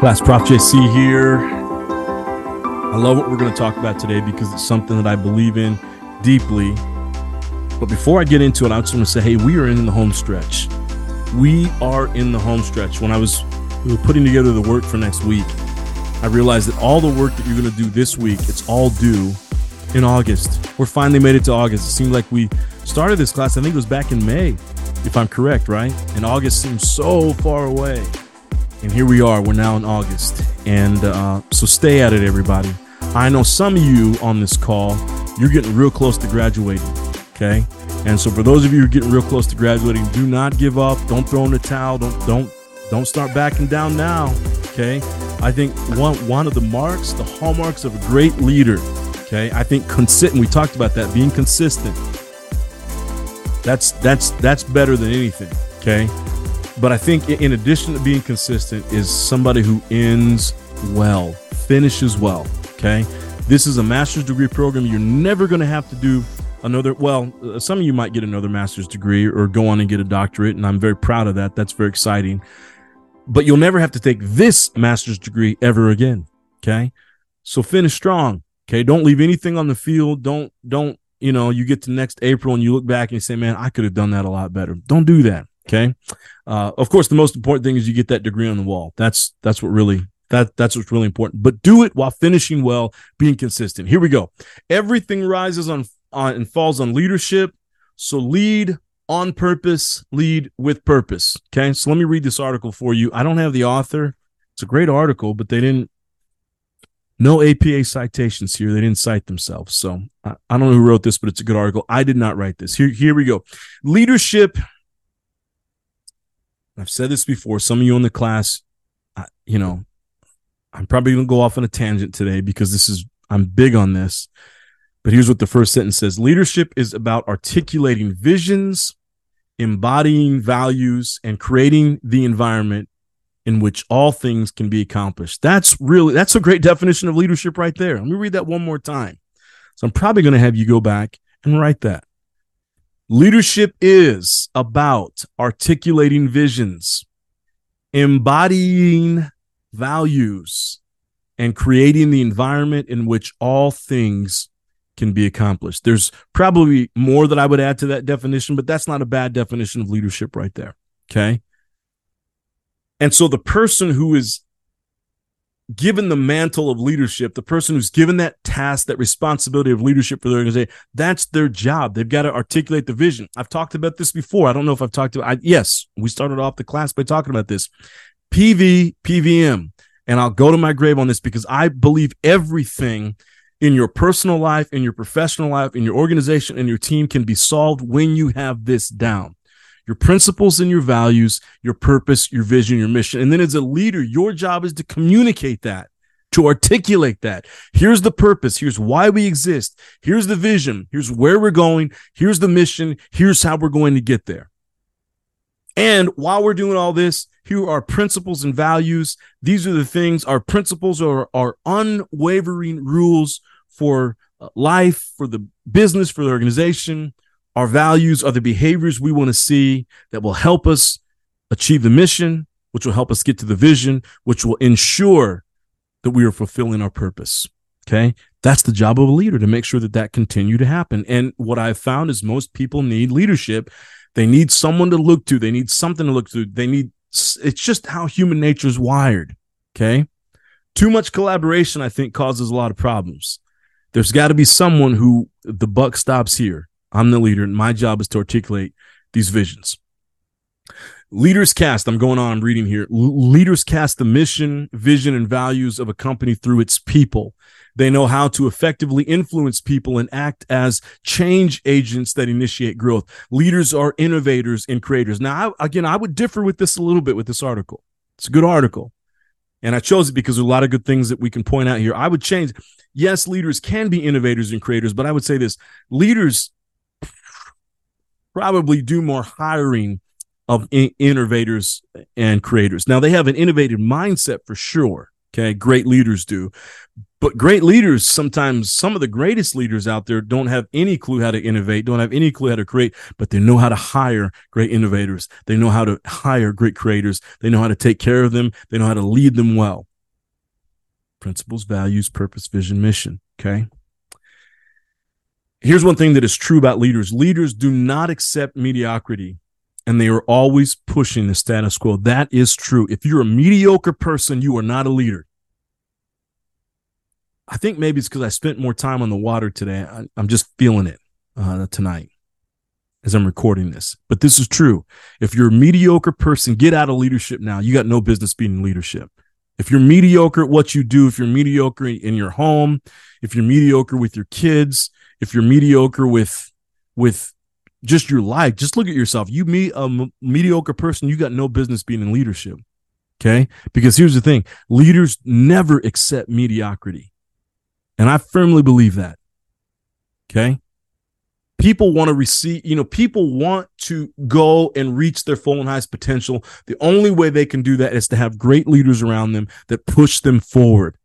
Class Prof JC here. I love what we're going to talk about today because it's something that I believe in deeply. But before I get into it, I just want to say, hey, we are in the home stretch. We are in the home stretch. When I was we putting together the work for next week, I realized that all the work that you're going to do this week, it's all due in August. We're finally made it to August. It seemed like we started this class, I think it was back in May, if I'm correct, right? And August seems so far away. And here we are. We're now in August. And uh, so stay at it, everybody. I know some of you on this call, you're getting real close to graduating. Okay. And so for those of you who are getting real close to graduating, do not give up. Don't throw in the towel. Don't don't don't start backing down now. Okay. I think one one of the marks, the hallmarks of a great leader. Okay. I think consistent. We talked about that being consistent. That's that's that's better than anything. Okay. But I think in addition to being consistent is somebody who ends well, finishes well. Okay. This is a master's degree program. You're never going to have to do another. Well, uh, some of you might get another master's degree or go on and get a doctorate. And I'm very proud of that. That's very exciting. But you'll never have to take this master's degree ever again. Okay. So finish strong. Okay. Don't leave anything on the field. Don't, don't, you know, you get to next April and you look back and you say, man, I could have done that a lot better. Don't do that. Okay. Uh, of course, the most important thing is you get that degree on the wall. That's that's what really that that's what's really important. But do it while finishing well, being consistent. Here we go. Everything rises on on and falls on leadership. So lead on purpose, lead with purpose. Okay. So let me read this article for you. I don't have the author. It's a great article, but they didn't no APA citations here. They didn't cite themselves. So I, I, don't know who wrote this, but it's a good article. I did not write this. Here, here we go. Leadership I've said this before. Some of you in the class, you know, I'm probably going to go off on a tangent today because this is, I'm big on this. But here's what the first sentence says Leadership is about articulating visions, embodying values, and creating the environment in which all things can be accomplished. That's really, that's a great definition of leadership right there. Let me read that one more time. So I'm probably going to have you go back and write that. Leadership is about articulating visions, embodying values, and creating the environment in which all things can be accomplished. There's probably more that I would add to that definition, but that's not a bad definition of leadership right there. Okay. And so the person who is given the mantle of leadership, the person who's given that task, that responsibility of leadership for the organization, that's their job. They've got to articulate the vision. I've talked about this before. I don't know if I've talked about. I, yes, we started off the class by talking about this. PV, PVM, and I'll go to my grave on this because I believe everything in your personal life, in your professional life, in your organization, and your team can be solved when you have this down your principles and your values, your purpose, your vision, your mission. And then as a leader, your job is to communicate that, to articulate that. Here's the purpose. Here's why we exist. Here's the vision. Here's where we're going. Here's the mission. Here's how we're going to get there. And while we're doing all this, here are principles and values. These are the things, our principles are our unwavering rules for uh, life, for the business, for the organization, our values are the behaviors we want to see that will help us achieve the mission, which will help us get to the vision, which will ensure that we are fulfilling our purpose. Okay. That's the job of a leader to make sure that that continue to happen. And what I've found is most people need leadership. They need someone to look to. They need something to look to. They need, it's just how human nature is wired. Okay. Too much collaboration, I think, causes a lot of problems. There's got to be someone who the buck stops here. I'm the leader, and my job is to articulate these visions. Leaders cast, I'm going on, I'm reading here. Leaders cast the mission, vision, and values of a company through its people. They know how to effectively influence people and act as change agents that initiate growth. Leaders are innovators and creators. Now, I, again, I would differ with this a little bit with this article. It's a good article. And I chose it because there's a lot of good things that we can point out here. I would change. Yes, leaders can be innovators and creators, but I would say this leaders probably do more hiring of in- innovators and creators. Now they have an innovative mindset for sure. Okay. Great leaders do. But great leaders, sometimes some of the greatest leaders out there don't have any clue how to innovate, don't have any clue how to create, but they know how to hire great innovators. They know how to hire great creators. They know how to take care of them. They know how to lead them well. Principles, values, purpose, vision, mission. Okay. Here's one thing that is true about leaders leaders do not accept mediocrity and they are always pushing the status quo. That is true. If you're a mediocre person, you are not a leader. I think maybe it's because I spent more time on the water today. I, am just feeling it uh, tonight as I'm recording this. But this is true. If you're a mediocre person, get out of leadership now. You got no business being in leadership. If you're mediocre at what you do, if you're mediocre in your home, if you're mediocre with your kids, if you're mediocre with with just your life, just look at yourself. You meet a m- mediocre person, you got no business being in leadership. Okay? Because here's the thing, leaders never accept mediocrity. And I firmly believe that. Okay? People want to receive, you know, people want to go and reach their full and highest potential. The only way they can do that is to have great leaders around them that push them forward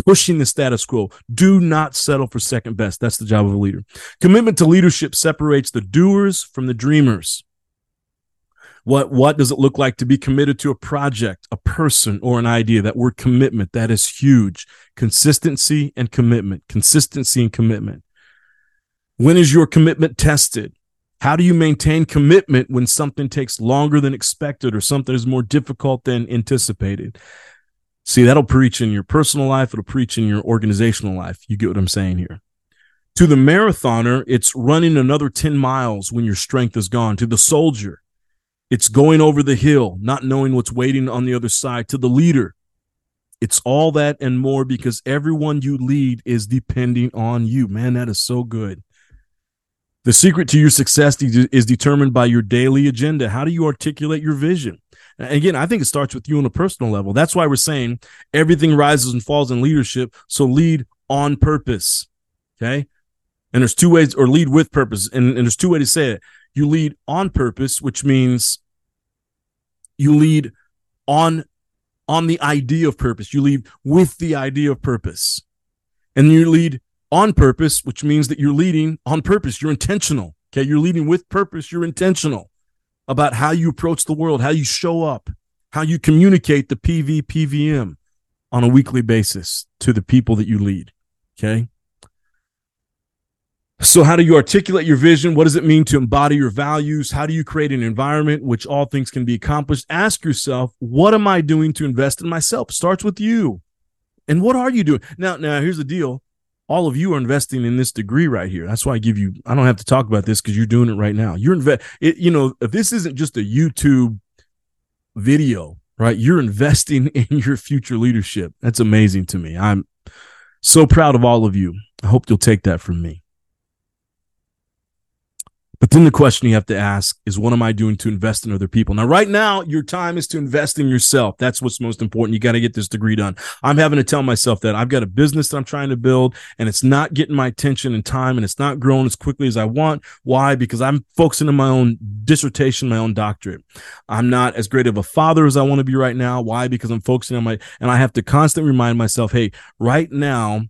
pushing the status quo. Do not settle for second best. That's the job of a leader. Commitment to leadership separates the doers from the dreamers. What, what does it look like to be committed to a project, a person, or an idea? That word commitment, that is huge. Consistency and commitment. Consistency and commitment. When is your commitment tested? How do you maintain commitment when something takes longer than expected or something is more difficult than anticipated? See, that'll preach in your personal life, it'll preach in your organizational life. You get what I'm saying here. To the marathoner, it's running another 10 miles when your strength is gone. To the soldier, it's going over the hill, not knowing what's waiting on the other side. To the leader, it's all that and more because everyone you lead is depending on you. Man, that is so good. The secret to your success is determined by your daily agenda. How do you articulate your vision? Again, I think it starts with you on a personal level. That's why we're saying everything rises and falls in leadership. So lead on purpose. Okay. And there's two ways, or lead with purpose. And, and there's two ways to say it. You lead on purpose, which means you lead on on the idea of purpose. You lead with the idea of purpose. And you lead on purpose, which means that you're leading on purpose. You're intentional. Okay. You're leading with purpose. You're intentional about how you approach the world, how you show up, how you communicate the PV, PVM on a weekly basis to the people that you lead. Okay. So, how do you articulate your vision? What does it mean to embody your values? How do you create an environment which all things can be accomplished? Ask yourself, what am I doing to invest in myself? Starts with you. And what are you doing? Now, now here's the deal all of you are investing in this degree right here. That's why I give you, I don't have to talk about this because you're doing it right now. You're invest, it, you know, if this isn't just a YouTube video, right? You're investing in your future leadership. That's amazing to me. I'm so proud of all of you. I hope you'll take that from me. But then the question you have to ask is, what am I doing to invest in other people? Now, right now, your time is to invest in yourself. That's what's most important. You got to get this degree done. I'm having to tell myself that I've got a business that I'm trying to build and it's not getting my attention and time and it's not growing as quickly as I want. Why? Because I'm focusing on my own dissertation, my own doctorate. I'm not as great of a father as I want to be right now. Why? Because I'm focusing on my, and I have to constantly remind myself, Hey, right now,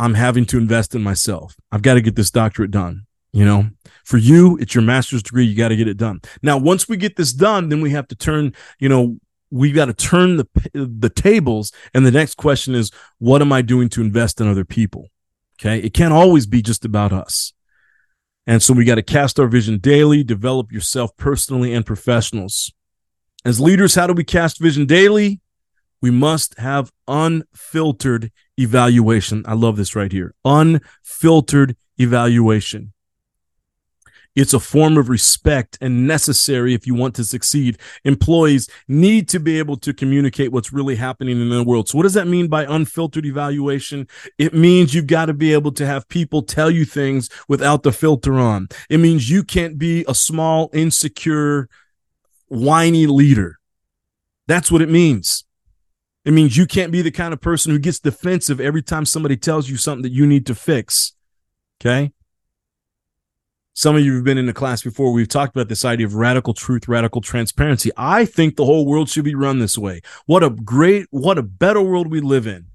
I'm having to invest in myself. I've got to get this doctorate done. You know, for you, it's your master's degree. You got to get it done. Now, once we get this done, then we have to turn, you know, we got to turn the the tables. And the next question is, what am I doing to invest in other people? Okay. It can't always be just about us. And so we got to cast our vision daily, develop yourself personally and professionals. As leaders, how do we cast vision daily? We must have unfiltered evaluation. I love this right here. Unfiltered evaluation. It's a form of respect and necessary if you want to succeed. Employees need to be able to communicate what's really happening in the world. So, what does that mean by unfiltered evaluation? It means you've got to be able to have people tell you things without the filter on. It means you can't be a small, insecure, whiny leader. That's what it means. It means you can't be the kind of person who gets defensive every time somebody tells you something that you need to fix. Okay. Some of you have been in the class before. We've talked about this idea of radical truth, radical transparency. I think the whole world should be run this way. What a great, what a better world we live in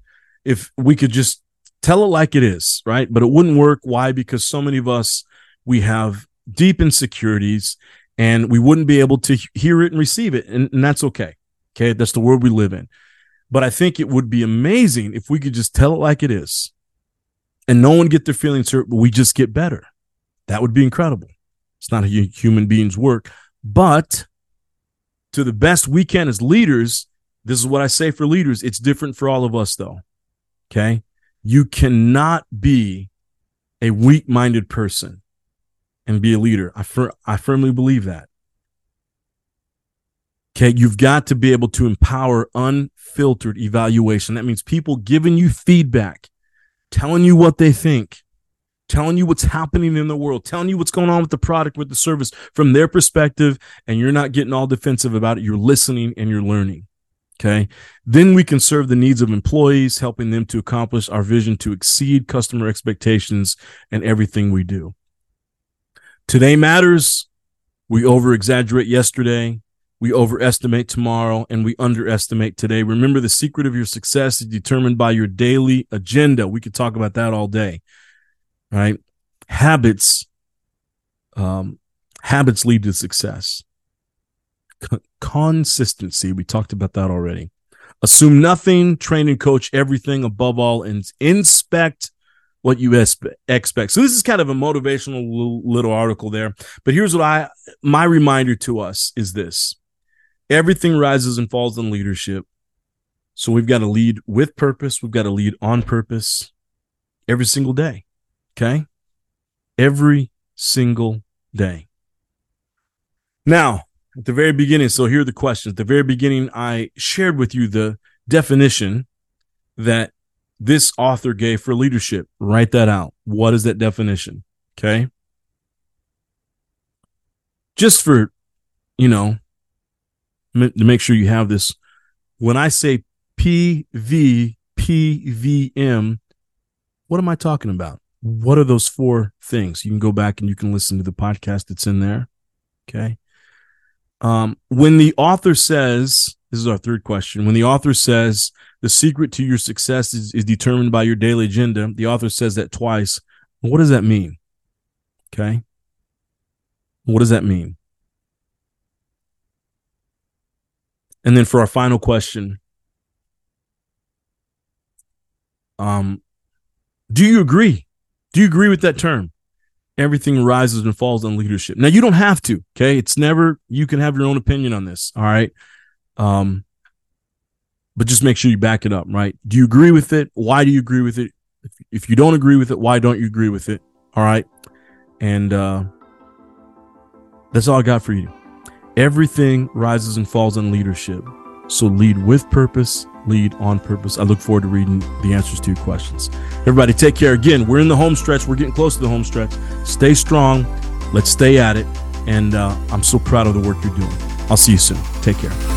if we could just tell it like it is, right? But it wouldn't work. Why? Because so many of us, we have deep insecurities and we wouldn't be able to hear it and receive it. And, and that's okay. Okay. That's the world we live in. But I think it would be amazing if we could just tell it like it is and no one get their feelings hurt, but we just get better. That would be incredible. It's not a human being's work, but to the best we can as leaders, this is what I say for leaders. It's different for all of us, though. Okay. You cannot be a weak minded person and be a leader. I, fir- I firmly believe that. Okay. You've got to be able to empower unfiltered evaluation. That means people giving you feedback, telling you what they think, telling you what's happening in the world, telling you what's going on with the product, with the service from their perspective. And you're not getting all defensive about it. You're listening and you're learning. Okay. Then we can serve the needs of employees, helping them to accomplish our vision to exceed customer expectations and everything we do. Today matters. We over exaggerate yesterday. We overestimate tomorrow and we underestimate today. Remember, the secret of your success is determined by your daily agenda. We could talk about that all day, right? Habits, um, habits lead to success. C- consistency. We talked about that already. Assume nothing, train and coach everything above all, and inspect what you expect. So this is kind of a motivational little article there. But here's what I my reminder to us is this. Everything rises and falls in leadership. So we've got to lead with purpose, we've got to lead on purpose every single day. Okay? Every single day. Now, at the very beginning. So here are the questions. At the very beginning, I shared with you the definition that this author gave for leadership. Write that out. What is that definition? Okay. Just for, you know, to make sure you have this. When I say PVPVM, what am I talking about? What are those four things? You can go back and you can listen to the podcast that's in there. Okay. Um, when the author says, this is our third question, when the author says the secret to your success is, is determined by your daily agenda, the author says that twice. What does that mean? Okay. What does that mean? And then for our final question, um, do you agree? Do you agree with that term? everything rises and falls on leadership. Now you don't have to, okay? It's never you can have your own opinion on this, all right? Um but just make sure you back it up, right? Do you agree with it? Why do you agree with it? If, if you don't agree with it, why don't you agree with it? All right? And uh that's all I got for you. Everything rises and falls on leadership. So lead with purpose, lead on purpose. I look forward to reading the answers to your questions. Everybody, take care. Again, we're in the home stretch. We're getting close to the home stretch. Stay strong. Let's stay at it. And uh, I'm so proud of the work you're doing. I'll see you soon. Take care.